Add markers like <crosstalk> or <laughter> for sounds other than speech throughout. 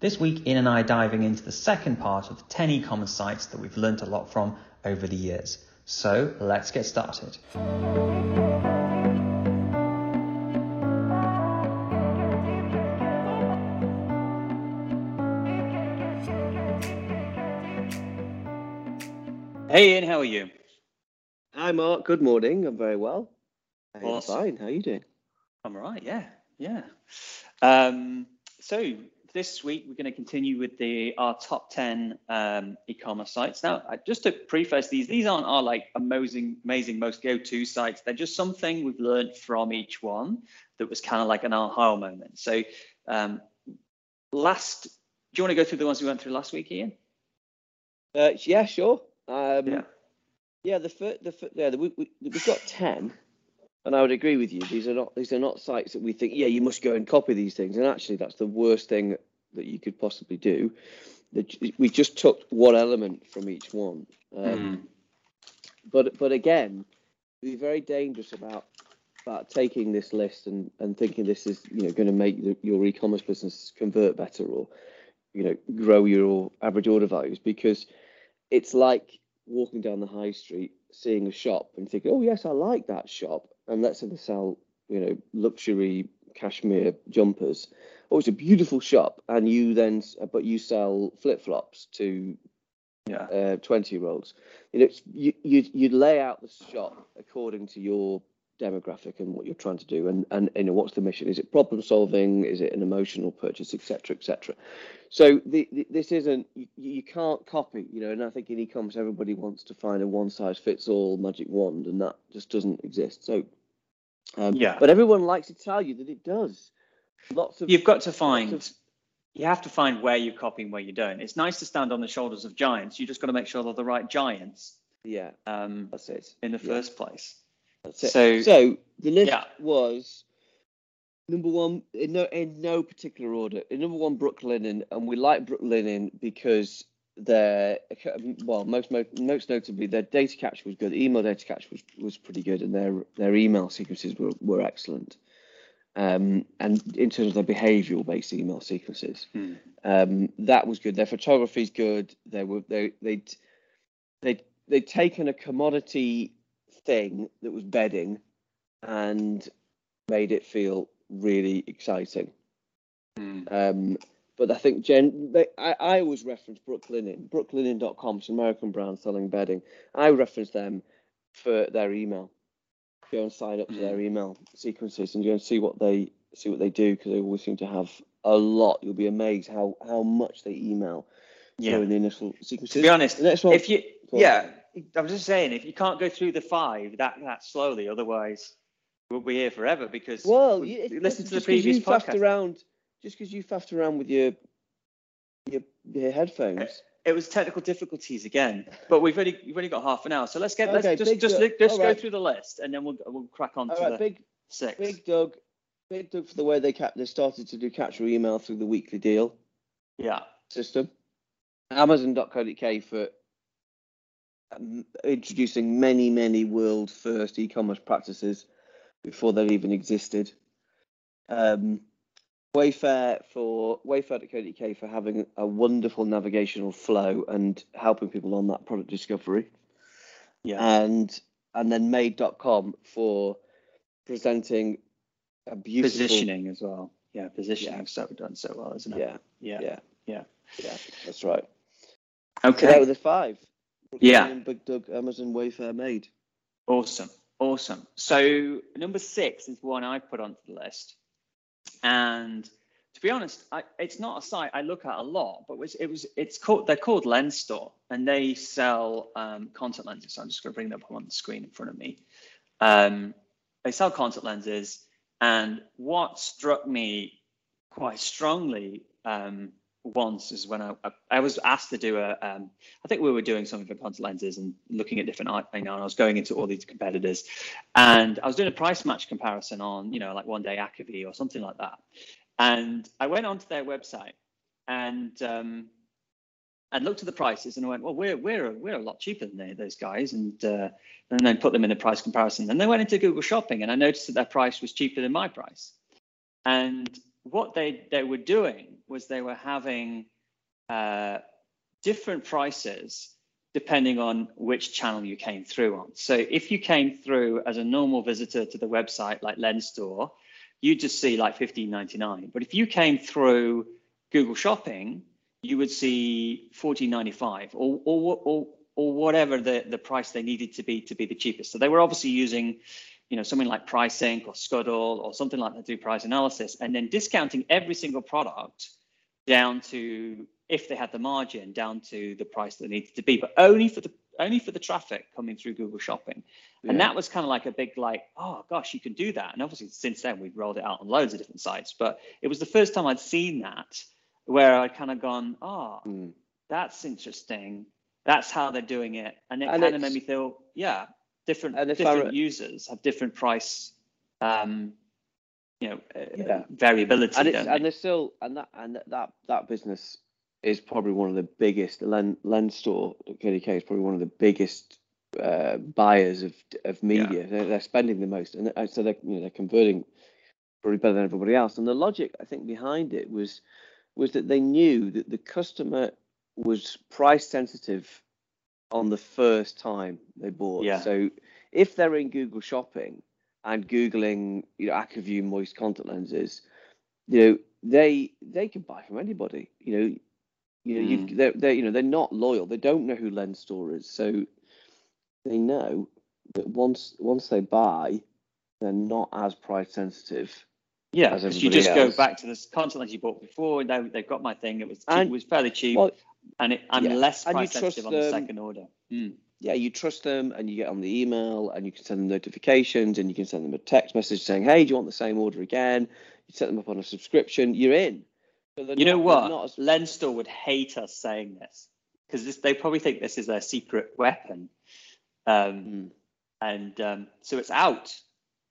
This week, Ian and I are diving into the second part of the 10 e-commerce sites that we've learnt a lot from over the years. So let's get started. Hey Ian, how are you? Hi Mark, good morning. I'm very well. I'm Awesome. fine. How are you doing? I'm all right, yeah, yeah. Um, so this week we're going to continue with the our top 10 um, e-commerce sites. Now, I- just to preface these, these aren't our like amazing, amazing most go-to sites. They're just something we've learned from each one that was kind of like an aha moment. So um, last, do you want to go through the ones we went through last week, Ian? Uh, yeah, sure. Um, Yeah. yeah. The fir- the fir- yeah, the, we, we, we've got ten, and I would agree with you. These are not these are not sites that we think yeah you must go and copy these things, and actually that's the worst thing that you could possibly do. We just took one element from each one, um, but but again, be very dangerous about about taking this list and, and thinking this is you know going to make the, your e-commerce business convert better or you know grow your average order values. Because it's like walking down the high street seeing a shop and thinking oh yes i like that shop and let's say they sell you know luxury cashmere jumpers. Oh it's a beautiful shop and you then but you sell flip-flops to Yeah. uh, 20 year olds you know it's, you, you you lay out the shop according to your demographic and what you're trying to do and and you know what's the mission? Is it problem solving? Is it an emotional purchase etc etc so the, the, this isn't you, you can't copy you know and i think in e-commerce everybody wants to find a one size fits all magic wand and that just doesn't exist. So um, Yeah. but everyone likes to tell you that it does lots of You've got to find, of- you have to find where you're copying, where you don't. It's nice to stand on the shoulders of giants. You just got to make sure they're the right giants yeah um, that's it in the Yeah. first place. That's it. So- So, the list Yeah. was number one in no in no particular order. In number one, Brooklinen, and we like Brooklinen because their well most most most notably their data capture was good. Email data capture was, was pretty good, and their their email sequences were were excellent. Um, and in terms of their behavioural based email sequences, Hmm. um, that was good. Their photography is good. They were they they'd they they'd taken a commodity thing that was bedding and made it feel really exciting. Hmm. Um, but I think Jen, they, I, I always reference Brooklinen, brooklinen.com, it's an American brand selling bedding. I reference them for their email. Go and sign up to their mm. email sequences and go and see what they see what they do because they always seem to have a lot. You'll be amazed how how much they email Yeah. during the initial sequences. To be honest, The next one, if you, yeah, I was just saying, if you can't go through the five that that slowly, otherwise we'll be here forever because Well, we- you, listen to the previous you podcast. around, just because you faffed around with your your, your headphones. It was technical difficulties again, but we've only we've only got half an hour, so let's get Okay, let's just just just go Alright. through the list and then we'll we'll crack on All to right, the big six. Big Dug, Big Dug for the way they cap they started to do capture email through the weekly deal Yeah, system. Amazon.co.uk for um, introducing many many world first e-commerce practices before they even existed. Um, Wayfair for Wayfair.co.uk for having a wonderful navigational flow and helping people on that product discovery. yeah, and and then made.com for presenting a beautiful positioning as well. Yeah, positioning Yeah. so done so well, isn't it? Yeah, yeah, yeah, yeah. yeah, that's right. So that Okay, were the five. Yeah. Brooklyn, Big Dug, Amazon, Wayfair, Made. awesome, awesome. So number six is one I put onto the list, and to be honest, I, it's not a site I look at a lot, but was, it was it's called they're called Lenstore, and they sell um, contact lenses. So I'm just going to bring them up on the screen in front of me. Um, they sell contact lenses, and what struck me quite strongly um, once is when I, I was asked to do a. Um, I think we were doing something for contact lenses and looking at different, you know, and I was going into all these competitors, and I was doing a price match comparison on, you know, like one day Acuvue or something like that, and I went onto their website and um, and looked at the prices and I went, well, we're we're we're a lot cheaper than they, those guys, and uh, and then put them in a price comparison. And they went into Google Shopping, and I noticed that their price was cheaper than my price. And what they they were doing was they were having uh, different prices depending on which channel you came through on. So if you came through as a normal visitor to the website like Lenstore, you'd just see like 15.99. But if you came through Google Shopping, you would see 14.95 or, or, or, or whatever the, the price they needed to be to be the cheapest. So they were obviously using, you know, something like Prisync or Scuttle or something like that to do price analysis, and then discounting every single product down to if they had the margin down to the price that needed to be, but only for the only for the traffic coming through Google Shopping. Yeah. And that was kind of like a big like, oh gosh, you can do that. And obviously since then we've rolled it out on loads of different sites, but it was the first time I'd seen that where I'd kind of gone, oh, mm. that's interesting. That's how they're doing it, and it and kind of made me feel, yeah, different and different users have different price, um, you know, uh, yeah. variability. And, it's, and there's still and that and that that business is probably one of the biggest. Lens, Lenstore KDK is probably one of the biggest uh, buyers of of media. Yeah. They're, they're, spending the most, and uh, so they're you know they're converting probably better than everybody else. And the logic I think behind it was was that they knew that the customer was price sensitive on the first time they bought. Yeah. So if they're in Google Shopping and googling, you know, Acuvue moist contact lenses, you know, they they can buy from anybody. You know, you know, mm. they're, they're you know they're not loyal. They don't know who Lenstore is, so they know that once once they buy, they're not as price sensitive yeah, because you just else. go back to this content that you bought before. They, they've got my thing. It was cheap, it was fairly cheap, well, and it, I'm yeah. less price sensitive on the second order. Mm. Yeah, you trust them, and you get on the email, and you can send them notifications, and you can send them a text message saying, "Hey, do you want the same order again?" You set them up on a subscription. You're in. you not, know what? As... Lenstore would hate us saying this because they probably think this is their secret weapon, um, mm. and um, so it's out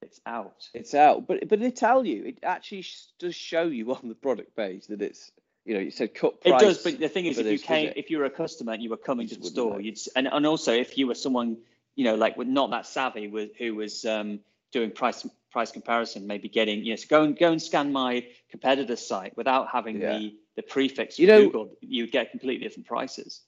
it's out. It's out, but but they tell you it actually does show you <laughs> on the product page that it's you know you said cut price. It does, but the thing is, if you came, if you were a customer and you were coming to the store, know. you'd and and also if you were someone you know like not that savvy with who was um, doing price price comparison, maybe getting yes, know, so go and go and scan my competitor's site without having yeah. the the prefix you know, Google, you'd get completely different prices.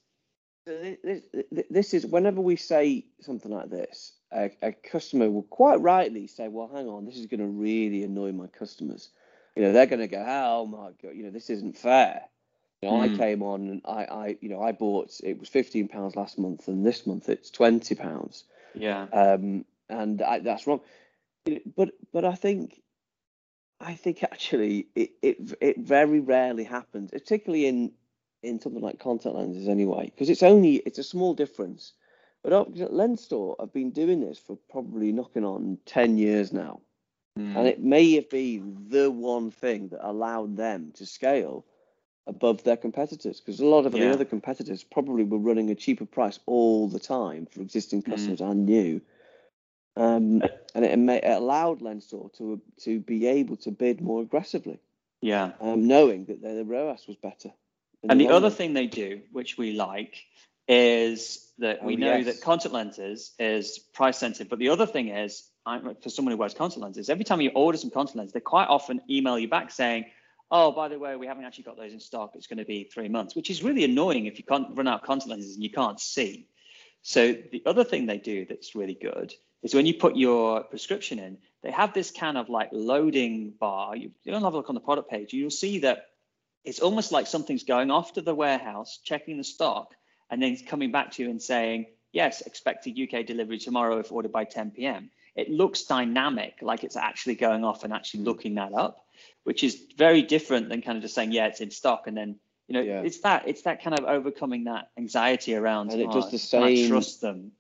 This, this is whenever we say something like this, a, a, customer will quite rightly say, "Well, hang on, this is going to really annoy my customers." You know, they're going to go, "Oh my god, you know, this isn't fair." You know, mm. I hmm. came on and I, I, you know, I bought it was fifteen pounds last month, and this month it's twenty pounds. Yeah. Um, and I, that's wrong. But but I think I think actually it, it it very rarely happens, particularly in in something like contact lenses anyway, because it's only it's a small difference but at Lenstore I've been doing this for probably knocking on 10 years now. Mm. And it may have been the one thing that allowed them to scale above their competitors because a lot of yeah. the other competitors probably were running a cheaper price all the time for existing hmm. customers mm. and new. Um, and it, may, it allowed Lenstore to to be able to bid more aggressively. Yeah. Um, knowing that the, the ROAS was better. And the other thing they do, which we like, is that oh, we oh, know yes. that contact lenses is price sensitive. But the other thing is, I'm, for someone who wears contact lenses, every time you order some contact lenses, they quite often email you back saying, "Oh, by the way, we haven't actually got those in stock. It's going to be three months," which is really annoying if you can't run out of contact lenses and you can't see. So the other thing they do that's really good is when you put your prescription in, they have this kind of like loading bar. You, you don't have a look on the product page. You'll see that it's almost like something's going off to the warehouse, checking the stock, and then coming back to you and saying, yes, expected UK delivery tomorrow if ordered by 10 p.m. It looks dynamic, like it's actually going off and actually looking that up, which is very different than kind of just saying, yeah, it's in stock, and then you know, yeah. it's that it's that kind of overcoming that anxiety around. And it oh, does oh, the same. trust them.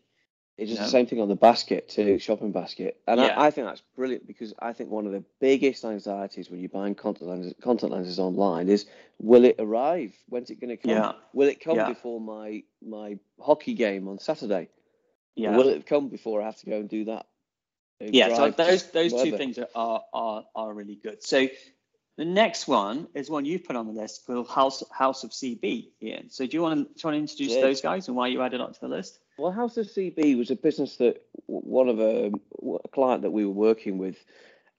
It's just No. the same thing on the basket too, shopping basket, and Yeah. I, I think that's brilliant because I think one of the biggest anxieties when you're buying contact lenses, contact lenses online is, will it arrive? When's it going to come? Yeah. Will it come Yeah. before my my hockey game on Saturday? Yeah. Will it come before I have to go and do that? Yeah, so those those two things are, are are really good. So the next one is one you've put on the list called House House of CB. Ian. So do you want to do you want to introduce Yeah. those guys and why you added it to the list? Well, House of CB was a business that one of um, a, a client that we were working with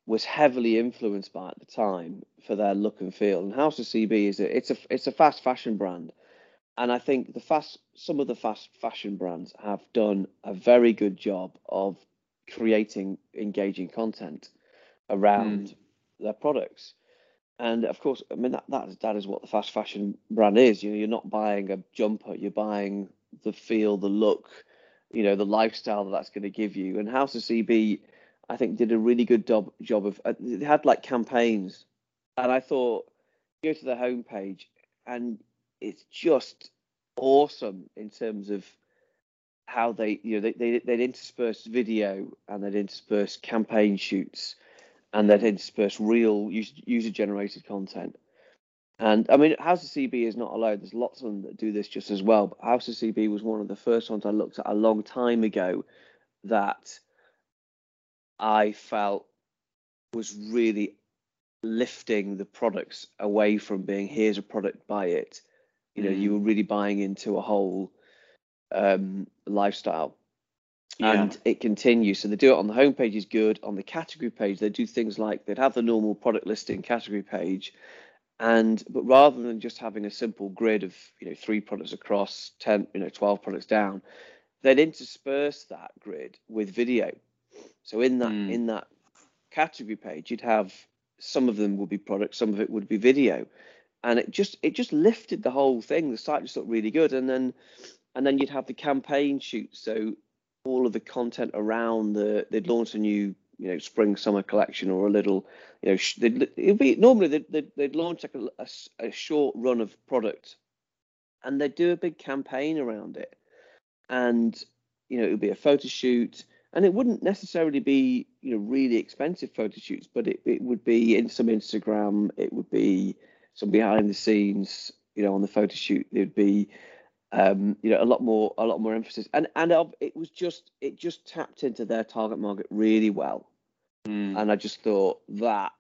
was heavily influenced by at the time for their look and feel. And House of CB is a it's a it's a fast fashion brand, and I think the fast some of the fast fashion brands have done a very good job of creating engaging content around mm. their products. And of course, I mean that, that is that is what the fast fashion brand is. You know, you're not buying a jumper, you're buying the feel, the look, you know, the lifestyle that that's going to give you. And House of CB, I think, did a really good job job of. Uh, they had like campaigns, and I thought, go to the homepage, and it's just awesome in terms of how they, you know, they they they'd intersperse video and they'd intersperse campaign shoots, and they'd intersperse real user generated content. And I mean, House of CB is not alone. There's lots of them that do this just as well. But House of CB was one of the first ones I looked at a long time ago that I felt was really lifting the products away from being here's a product, buy it. You know, Mm. you were really buying into a whole um, lifestyle. Yeah. And it continues. So they do it on the homepage is good. On the category page, they do things like they'd have the normal product listing category page, and but rather than just having a simple grid of you know three products across, ten you know twelve products down, they'd intersperse that grid with video. So in that Mm. in that category page, you'd have some of them would be products, some of it would be video, and it just it just lifted the whole thing. The site just looked really good, and then and then you'd have the campaign shoots. So all of the content around the they'd launch a new you know spring summer collection or a little you know it'd be normally they'd, they'd, they'd launch like a, a a short run of product and they'd do a big campaign around it. And you know it would be a photo shoot and it wouldn't necessarily be you know really expensive photo shoots but it, it would be in some instagram it would be some behind the scenes you know on the photo shoot. There'd be um, you know, a lot more, a lot more emphasis, and and it was just, it just tapped into their target market really well, Mm. and I just thought that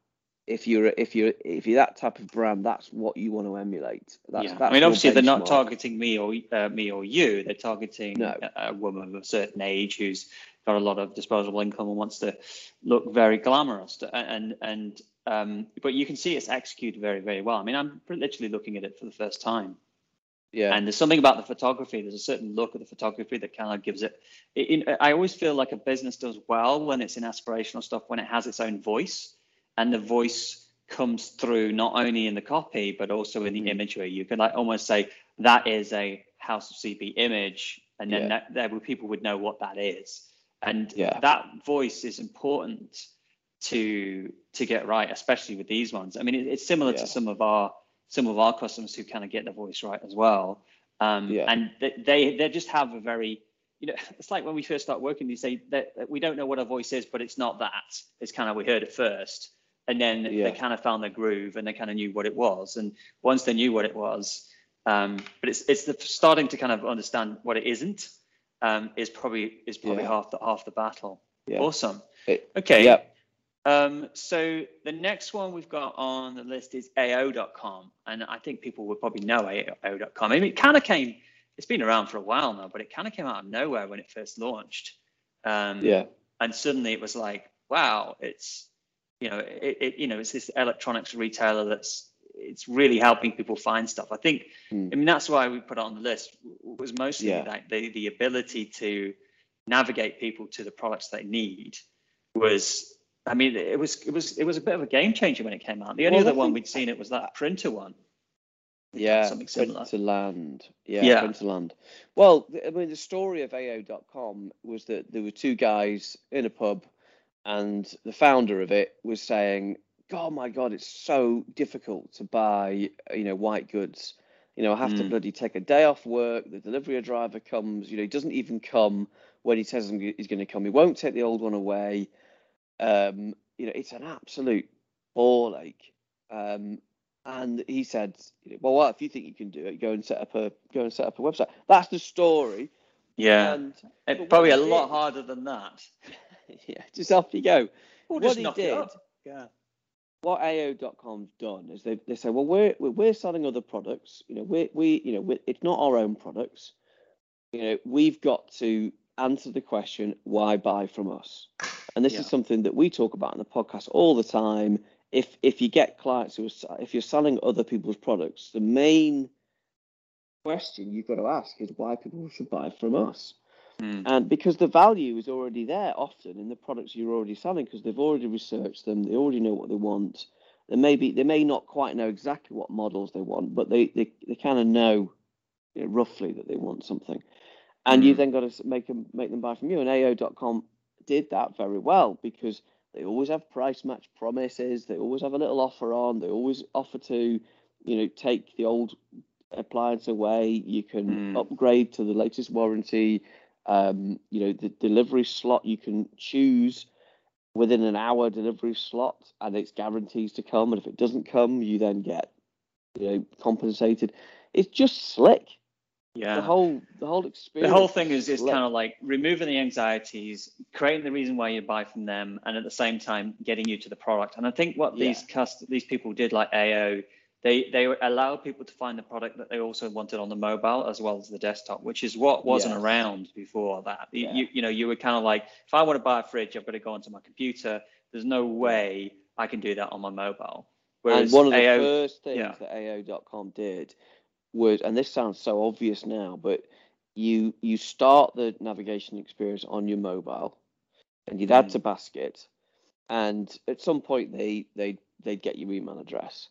if you're, if you're, if you're that type of brand, that's what you want to emulate. That's, yeah. that's I mean, obviously, they're not targeting me or uh, me or you. They're targeting No. a, a woman of a certain age who's got a lot of disposable income and wants to look very glamorous. To, and and um, but you can see it's executed very very well. I mean, I'm literally looking at it for the first time. Yeah, And there's something about the photography. There's a certain look of the photography that kind of gives it, it, it. I always feel like a business does well when it's in aspirational stuff, when it has its own voice, and the voice comes through not only in the copy but also in the Mm. imagery. You could like almost say that is a House of CB image, and then Yeah. that, there would- people would know what that is. And Yeah. that voice is important to to get right, especially with these ones. I mean, it, it's similar Yeah. to some of our some of our customers who kind of get the voice right as well. Um, Yeah. And they, they they just have a very you know <laughs> it's like when we first start working, you say that, that we don't know what a voice is, but it's not that. It's kind of we heard it first, and then Yeah. they kind of found their groove and they kind of knew what it was. And once they knew what it was, um, but it's it's the starting to kind of understand what it isn't um, is probably is probably Yeah. half the half the battle. yeah. Awesome. It- Okay. yeah. Um, so the next one we've got on the list is AO.com, and I think people would probably know AO.com. I mean, it kind of came. It's been around for a while now, but it kind of came out of nowhere when it first launched. Um, Yeah, and suddenly it was like, wow, it's you know, it, it you know, it's this electronics retailer that's it's really helping people find stuff. I think, Hmm. I mean, that's why we put it on the list was mostly Yeah. that the the ability to navigate people to the products they need was. I mean, it was it was it was a bit of a game changer when it came out. The only Well, other one we'd seen it was that printer one. yeah. something similar. Printerland. Yeah, Yeah. Printerland. Well, I mean, the story of AO.com was that there were two guys in a pub, and the founder of it was saying, "God, my God, it's so difficult to buy, you know, white goods. You know, I have to Mm. bloody take a day off work. The delivery driver comes. You know, he doesn't even come when he says he's going to come. He won't take the old one away. Um, you know, it's an absolute ball ache. Um, and he said, "Well, what if you think you can do it? Go and set up a go and set up a website." That's the story. Yeah. And It- but probably a he lot harder than that. <laughs> yeah, just off you go. What he did- Yeah. what AO.com's done is they they say, well, we're we're selling other products. You know, we we you know it's not our own products. You know, we've got to answer the question, why buy from us? And this Yeah. is something that we talk about in the podcast all the time. If if you get clients who are if you're selling other people's products, the main question you've got to ask is why people should buy from us. Mm. And because the value is already there often in the products you're already selling because they've already researched them, they already know what they want. They may be, they may not quite know exactly what models they want, but they they, they kind of know, you know, roughly that they want something. And you Mhm. then got to make them make them buy from you. And AO.com did that very well because they always have price match promises. They always have a little offer on. They always offer to, you know, take the old appliance away. You can Mm. upgrade to the latest warranty. Um, you know, the delivery slot you can choose within an hour delivery slot, and it's guarantees to come. And if it doesn't come, you then get, you know, compensated. It's just slick. Yeah. The whole the whole experience the whole thing is, is kind of like removing the anxieties, creating the reason why you buy from them, and at the same time getting you to the product. And I think what these cust- these people did, like AO, they they allow people to find the product that they also wanted on the mobile as well as the desktop, which is what wasn't around before that. You- Yeah. You, you know, you were kind of like, if I want to buy a fridge, I've got to go onto my computer. There's no way I can do that on my mobile. and one of the AO first things yeah. that AO.com did was, and this sounds so obvious now, but you you start the navigation experience on your mobile, and you'd add Mm. to basket, and at some point they they they'd get your email address,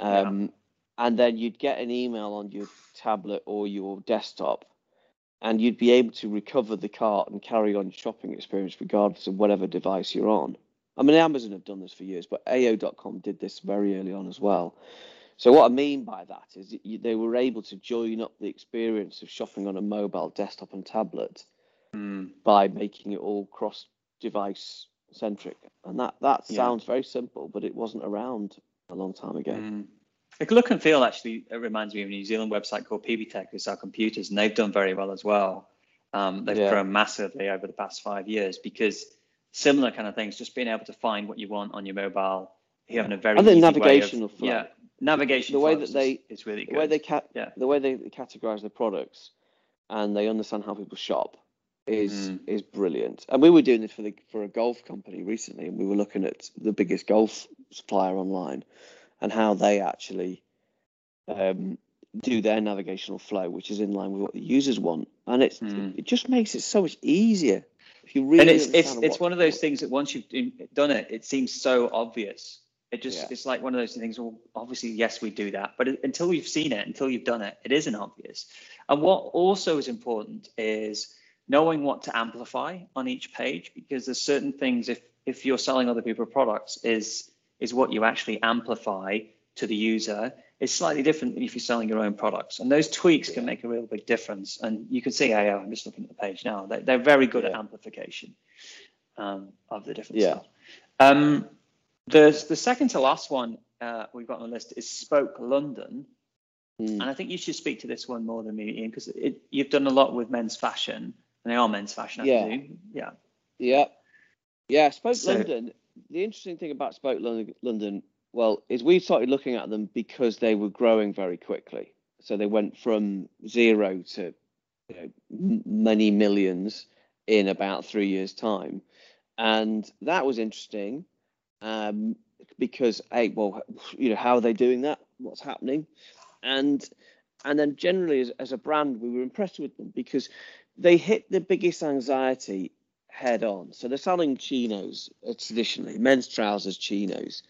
Yeah. um, and then you'd get an email on your tablet or your desktop. And you'd be able to recover the cart and carry on your shopping experience regardless of whatever device you're on. I mean, Amazon have done this for years, but AO.com did this very early on as well. So what I mean by that is they were able to join up the experience of shopping on a mobile, desktop, and tablet Mm. by making it all cross-device centric. And that that Yeah. sounds very simple, but it wasn't around a long time ago. Mm. The look and feel actually it reminds me of a New Zealand website called PB Tech who sell computers, and they've done very well as well. Um, they've Yeah. grown massively over the past five years because similar kind of things, just being able to find what you want on your mobile, having a very And the of- flow. yeah, navigation The way that they- is, is really the way they ca- Yeah. the way they categorize their products and they understand how people shop is Mm. is brilliant. And we were doing this for the for a golf company recently, and we were looking at the biggest golf supplier online and how they actually um, do their navigational flow, which is in line with what the users want. And it's Mm. it just makes it so much easier if you really. and it's it's it's one of those things that once you've done it, it seems so obvious. It just Yeah. it's like one of those things. Well, obviously, yes, we do that, but until you've seen it, until you've done it, it isn't obvious. And what also is important is knowing what to amplify on each page, because there's certain things. If if you're selling other people's products, is is what you actually amplify to the user is slightly different than if you're selling your own products. And those tweaks can make a real big difference. And you can see AO, I'm just looking at the page now, they, they're very good at amplification um, of the different Yeah. stuff. Um, the, the second to last one uh, we've got on the list is Spoke London. Mm. And I think you should speak to this one more than me, Ian, because you've done a lot with men's fashion. And they are men's fashion, I Yeah. presume. Yeah. Yeah. Yeah, Spoke So- London. The interesting thing about Spoke Lon- London, well, is we started looking at them because they were growing very quickly. So they went from zero to you know, m- many millions in about three years' time. And that was interesting um, because, hey, well, you know, how are they doing that? What's happening? And and then generally as, as a brand, we were impressed with them because they hit the biggest anxiety head on. So they're selling chinos uh, traditionally, men's trousers, chinos.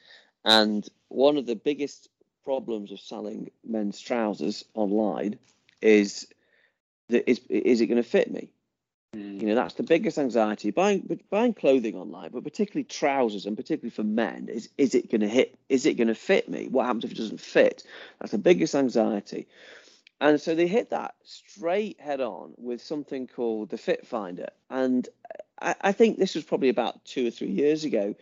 And one of the biggest problems of selling men's trousers online is that is is it going to fit me? Mm. You know, that's the biggest anxiety buying but buying clothing online, but particularly trousers and particularly for men is is it going to hit? Is it going to fit me? What happens if it doesn't fit? That's the biggest anxiety. And so they hit that straight head on with something called the Fit Finder. And I, I think this was probably about two or three years ago.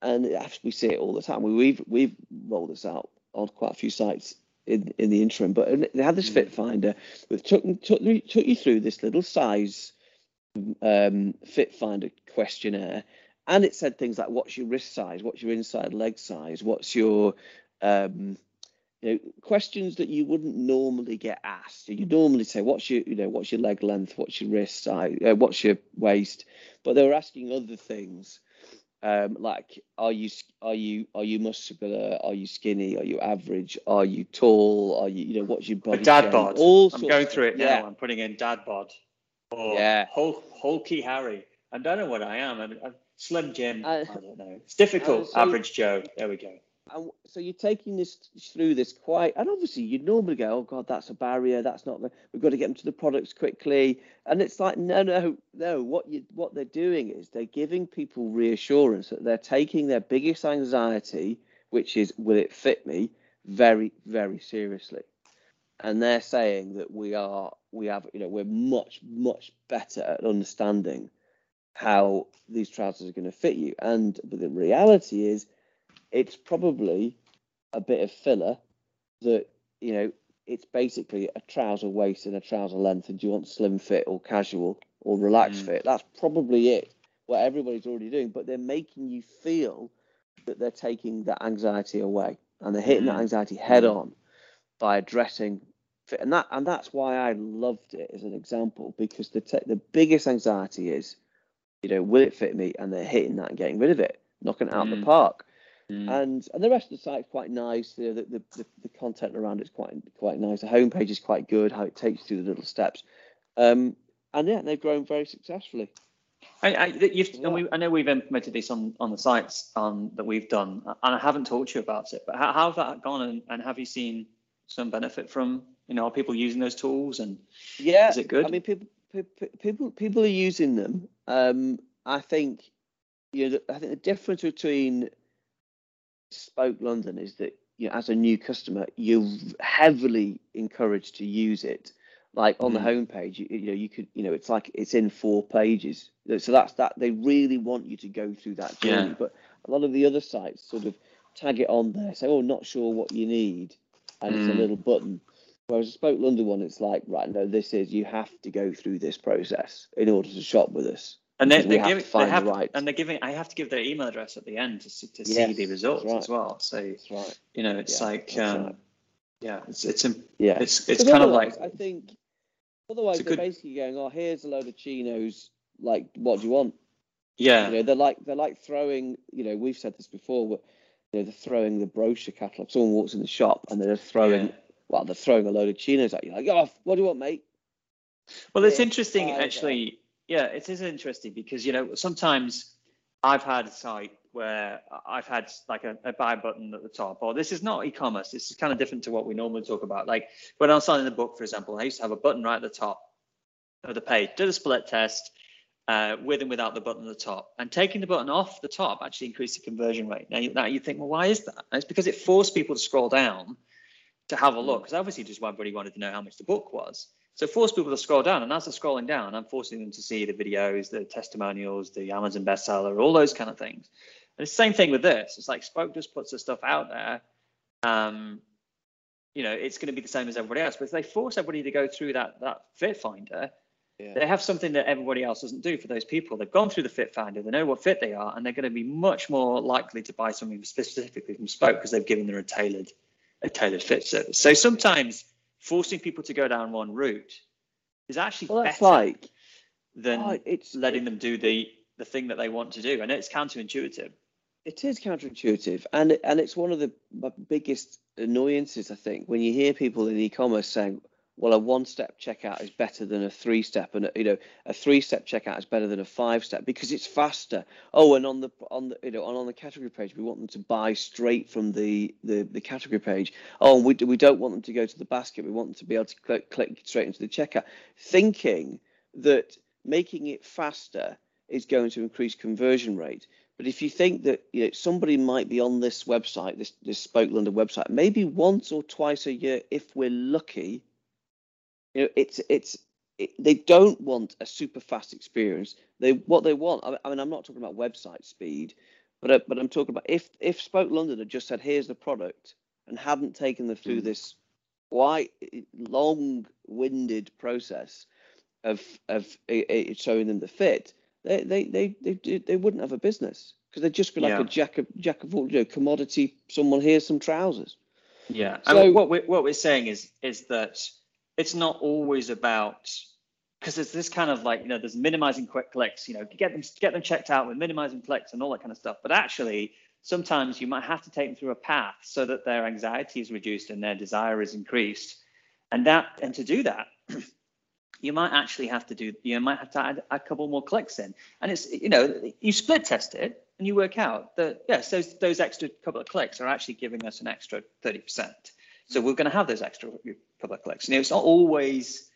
And we see it all the time. We, we've we've rolled this out on quite a few sites in, in the interim. But they had this mm. Fit Finder which took, took took you through this little size um, Fit Finder questionnaire, and it said things like what's your wrist size, what's your inside leg size, what's your um, you know, questions that you wouldn't normally get asked. You normally say, "What's your, you know, what's your leg length? What's your wrist size? Uh, what's your waist?" But they were asking other things, um, like, "Are you, are you, are you muscular? Are you skinny? Are you average? Are you tall? Are you, you know, what's your body?" A dad bod. All I'm going through it now. Yeah. I'm putting in dad bod. Or Yeah. Hul- hulky Harry. I don't know what I am. I'm, I'm Slim Jim. Uh, I don't know. It's difficult. uh, so- Average Joe. There we go. and so you're taking this through this quite and obviously you'd normally go oh god that's a barrier that's not we've got to get them to the products quickly and it's like no no no what you what they're doing is they're giving people reassurance that they're taking their biggest anxiety which is will it fit me very very seriously and they're saying that we are we have you know we're much much better at understanding how these trousers are going to fit you and but the reality is it's probably a bit of filler that you know it's basically a trouser waist and a trouser length and do you want slim fit or casual or relaxed Mm. fit that's probably it what everybody's already doing but they're making you feel that they're taking that anxiety away and they're hitting that Mm. anxiety head on by addressing fit and that and that's why I loved it as an example because the te- the biggest anxiety is you know will it fit me and they're hitting that and getting rid of it knocking it out of Mm. the park Mm. and and the rest of the site's quite nice. You know, the, the, the, content around it's quite quite nice. The homepage is quite good. How it takes you through the little steps, um, and yeah, they've grown very successfully. I, I, you've, Yeah. and we, I know we've implemented this on, on the sites um, that we've done, and I haven't talked to you about it. But how, how's that gone, and, and have you seen some benefit from you know are people using those tools? And Yeah, Is it good? I mean, people people people, are using them. Um, I think you know, I think the difference between Spoke London is that you know, as a new customer, you're heavily encouraged to use it. Like on Mhm. the homepage, you, you know, you could, you know, it's like it's in four pages. So that's that. They really want you to go through that journey. Yeah. But a lot of the other sites sort of tag it on there, say, "Oh, not sure what you need," and it's a Mm. little button. Whereas a Spoke London one, it's like, right, no, this is you have to go through this process in order to shop with us. and they, they're giving, they have, the right- and they're giving. I have to give their email address at the end to see, to see the results right. as well. So right. you know, it's Yeah, like um, right. yeah, it's it's Yeah. it's it's kind of like I think otherwise they're good- basically going, oh, here's a load of chinos. Like, what do you want? yeah, You know, they're like they're like throwing. You know, we've said this before, but you know, they're throwing the brochure catalog. Someone walks in the shop and they're throwing. Yeah. Well, they're throwing a load of chinos at you. Like, oh, what do you want, mate? Well, it's Yeah, interesting, actually. Yeah, it is interesting because you know sometimes I've had a site where I've had like a, a buy button at the top, or this is not e-commerce. This is kind of different to what we normally talk about. Like when I was signing the book, for example, I used to have a button right at the top of the page. Did a split test uh, with and without the button at the top, and taking the button off the top actually increased the conversion rate. Now, now you think, well, why is that? And it's because it forced people to scroll down to have a look, because obviously just everybody wanted to know how much the book was. So force people to scroll down, and as they're scrolling down, I'm forcing them to see the videos, the testimonials, the Amazon bestseller, all those kind of things. And the same thing with this. It's like Spoke just puts the stuff out there. Um, you know, it's going to be the same as everybody else. But if they force everybody to go through that that Fit Finder, Yeah. they have something that everybody else doesn't do for those people. They've gone through the Fit Finder, they know what fit they are, and they're going to be much more likely to buy something specifically from Spoke because they've given them a tailored a tailored fit service. So sometimes forcing people to go down one route is actually Well, better like than oh, it's letting them do the the thing that they want to do. And it's counterintuitive. It is counterintuitive, and and it's one of the biggest annoyances I think when you hear people in e-commerce saying, "Well, a one-step checkout is better than a three-step, and a, you know, a three-step checkout is better than a five-step because it's faster." Oh, and on the on the you know on, on the category page, we want them to buy straight from the the, the category page. Oh, we we don't want them to go to the basket. We want them to be able to click, click straight into the checkout, thinking that making it faster is going to increase conversion rate. But if you think that you know somebody might be on this website, this this Spoke London website, maybe once or twice a year, if we're lucky, You know, it's it's it, they don't want a super fast experience. They what they want. I, I mean, I'm not talking about website speed, but uh, but I'm talking about if if Spoke London had just said here's the product and hadn't taken them through Mm. this quite long-winded process of of it showing them the fit, they they they they, they wouldn't have a business because they'd just be like Yeah. a jack of jack of all you know, commodity. Someone here's some trousers. Yeah. So- and what we're, what we're saying is is that it's not always about because there's this kind of like you know there's minimizing quick clicks you know get them get them checked out with minimizing clicks and all that kind of stuff. But actually sometimes you might have to take them through a path so that their anxiety is reduced and their desire is increased. And that and to do that <clears throat> you might actually have to do you might have to add a couple more clicks in. And it's you know you split test it and you work out that yes those those extra couple of clicks are actually giving us an extra 30% so we're going to have those extra public clicks you know it's not always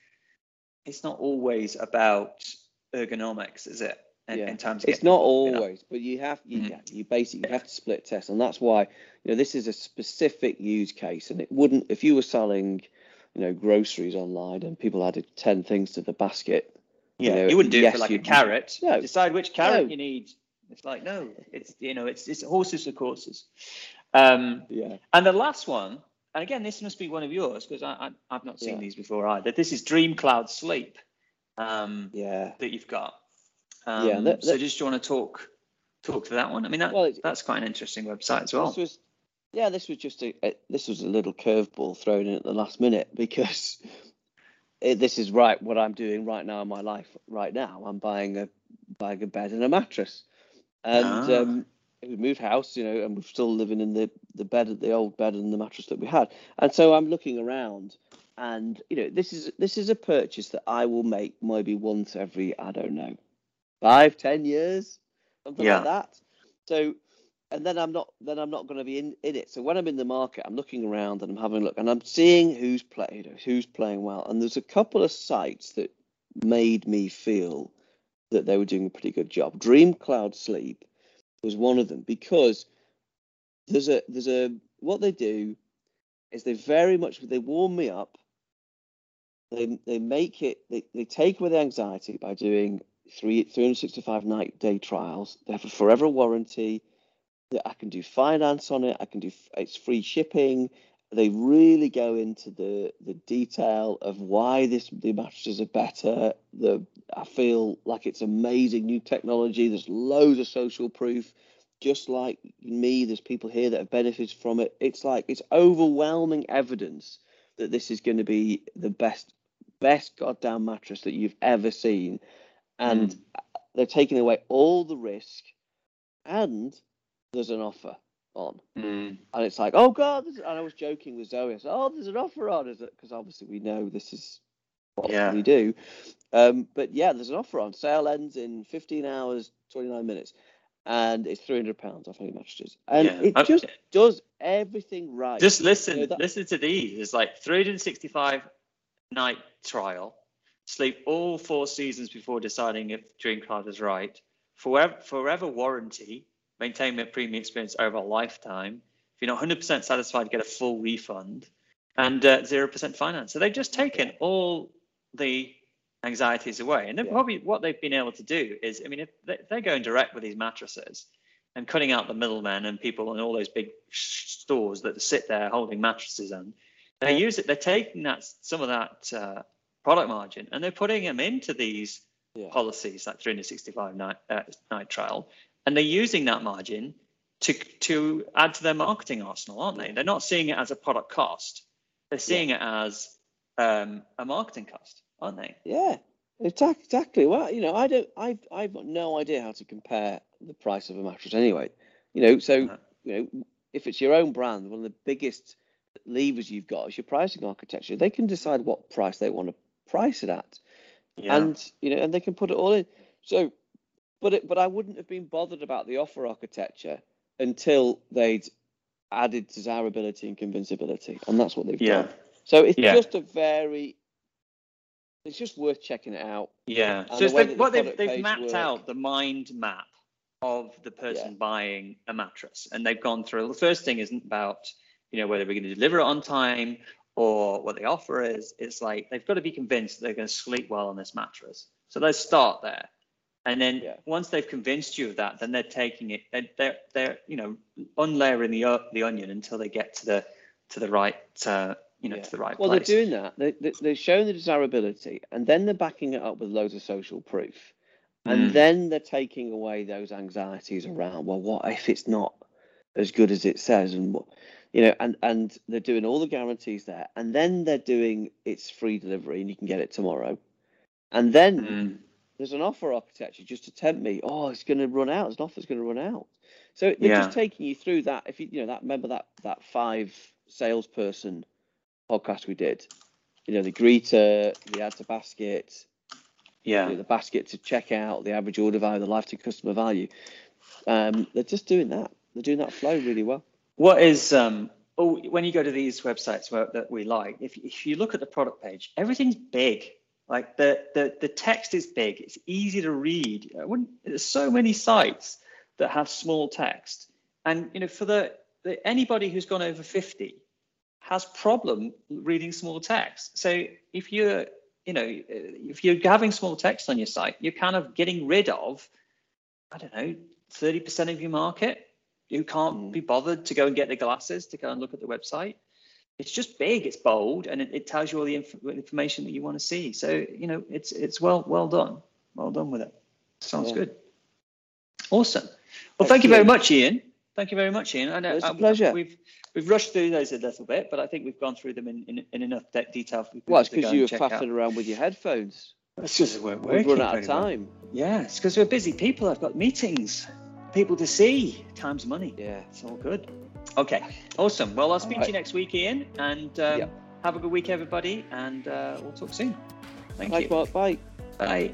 it's not always about ergonomics is it in, Yeah. in terms of It's getting not people, you know? always, but you have you, Mhm. yeah, you basically have to split test, and that's why you know this is a specific use case, and it wouldn't if you were selling, you know, groceries online and people added ten things to the basket. Yeah, know, you wouldn't do it for like a carrot. No. Decide which carrot No. you need. It's like no, it's you know, it's it's horses for courses. Um, Yeah, and the last one, and again, this must be one of yours because I, I I've not seen Yeah. these before either. This is Dream Cloud Sleep um, yeah. that you've got. Um, Yeah, that- so just do you want to talk talk to that one? I mean, that Well, that's quite an interesting website as well. This was, yeah, this was just a, a this was a little curveball thrown in at the last minute because it, this is right what I'm doing right now in my life. Right now, I'm buying a buying a bed and a mattress, and Ah. um, we moved house, you know, and we're still living in the the bed, the old bed and the mattress that we had, and so I'm looking around. And you know, this is this is a purchase that I will make maybe once every I don't know, five, ten years, something Yeah. like that. So and then I'm not then I'm not going to be in, in it. So when I'm in the market, I'm looking around and I'm having a look and I'm seeing who's played, who's playing well. And there's a couple of sites that made me feel that they were doing a pretty good job. Dream Cloud Sleep was one of them because there's a there's a what they do is they very much they warm me up. They they make it they, they take away the anxiety by doing three 365 night day trials. They have a forever warranty. That I can do finance on it. I can do it's free shipping. They really go into the the detail of why this the mattresses are better. The I feel like it's amazing new technology. There's loads of social proof. Just like me, there's people here that have benefited from it. It's like it's overwhelming evidence that this is going to be the best best goddamn mattress that you've ever seen, and hmm. they're taking away all the risk, and there's an offer on, Mm. and it's like, oh god, and I was joking with Zoe, I said, oh, there's an offer on, is it? Because obviously we know this is what Yeah. we do, um, but yeah, there's an offer on. Sale ends in 15 hours, 29 minutes, and it's 300 pounds off any mattresses, and Yeah. it just does everything right. Just listen, You know, that- listen to these. It's like 365 night trial. Sleep all four seasons before deciding if Dream Cloud is right. Forever, forever warranty. Maintain a premium experience over a lifetime. If you're not 100% satisfied, get a full refund, and uh, 0% finance. So they've just taken all the anxieties away. And then Yeah. probably what they've been able to do is, I mean, if they- they're going direct with these mattresses and cutting out the middlemen and people in all those big stores that sit there holding mattresses and they use it. They're taking that some of that uh, product margin and they're putting them into these Yeah. policies like 365 night, uh, night trial, and they're using that margin to to add to their marketing arsenal, aren't they? They're not seeing it as a product cost. They're seeing it as um, a marketing cost, aren't they? Yeah, exac- exactly. Well, you know, I don't, I've, I've got no idea how to compare the price of a mattress anyway. You know, so Uh-huh. you know, if it's your own brand, one of the biggest levers you've got is your pricing architecture. They can decide what price they want to price it at, and you know, and they can put it all in. So, but it, but I wouldn't have been bothered about the offer architecture until they'd added desirability and convincibility, and that's what they've yeah, done. So it's Yeah. just a very, it's just worth checking it out. yeah. And So the it's way they've, the what they've they've mapped work. out the mind map of the person Yeah. buying a mattress, and they've gone through. The first thing isn't about you know whether we're going to deliver it on time or what the offer is, it's like they've got to be convinced they're going to sleep well on this mattress. So let's start there. And then Yeah. once they've convinced you of that, then they're taking it. They're, they're, you know unlayering the the onion until they get to the to the right uh, you know Yeah. to the right Well, place. they're doing that. They, they, they're showing the desirability, and then they're backing it up with loads of social proof, and Mm. then they're taking away those anxieties around. Well, what if it's not as good as it says, and what, you know, and and they're doing all the guarantees there, and then they're doing it's free delivery, and you can get it tomorrow, and then Mm. There's an offer architecture just to tempt me. Oh, it's going to run out. There's an offer's going to run out. So they're Yeah. just taking you through that. If you you know that remember that that five salesperson podcast we did. You know the greeter, the add to basket, you Yeah. know, the basket to check out, the average order value, the lifetime customer value. Um, they're just doing that. They're doing that flow really well. What is um oh when you go to these websites where, that we like, if if you look at the product page, everything's big. Like the the the text is big. It's easy to read. I wouldn't, there's so many sites that have small text, and you know for the, the anybody who's gone over fifty has problem reading small text. So if you're you know if you're having small text on your site, you're kind of getting rid of I don't know thirty percent of your market who can't Mm. be bothered to go and get the glasses to go and look at the website. It's just big, it's bold, and it, it tells you all the inf- information that you want to see. So you know, it's it's well well done, well done with it. Sounds Yeah. good. Awesome. Well, thank you very much, Ian. Thank you very much, Ian. I know It's a um, pleasure. We've we've rushed through those a little bit, but I think we've gone through them in, in, in enough de- detail for people Well, it's because you were check out. around with your headphones. It's just we're We've run out of very well. time. Yeah, it's because we're busy people. I've got meetings, people to see. Time's money. Yeah. It's all good. Okay, awesome. Well, I'll speak to you next week, Ian, and um, have a good week, everybody, and uh, we'll talk soon. Thank Thanks, you. Bye. Bye.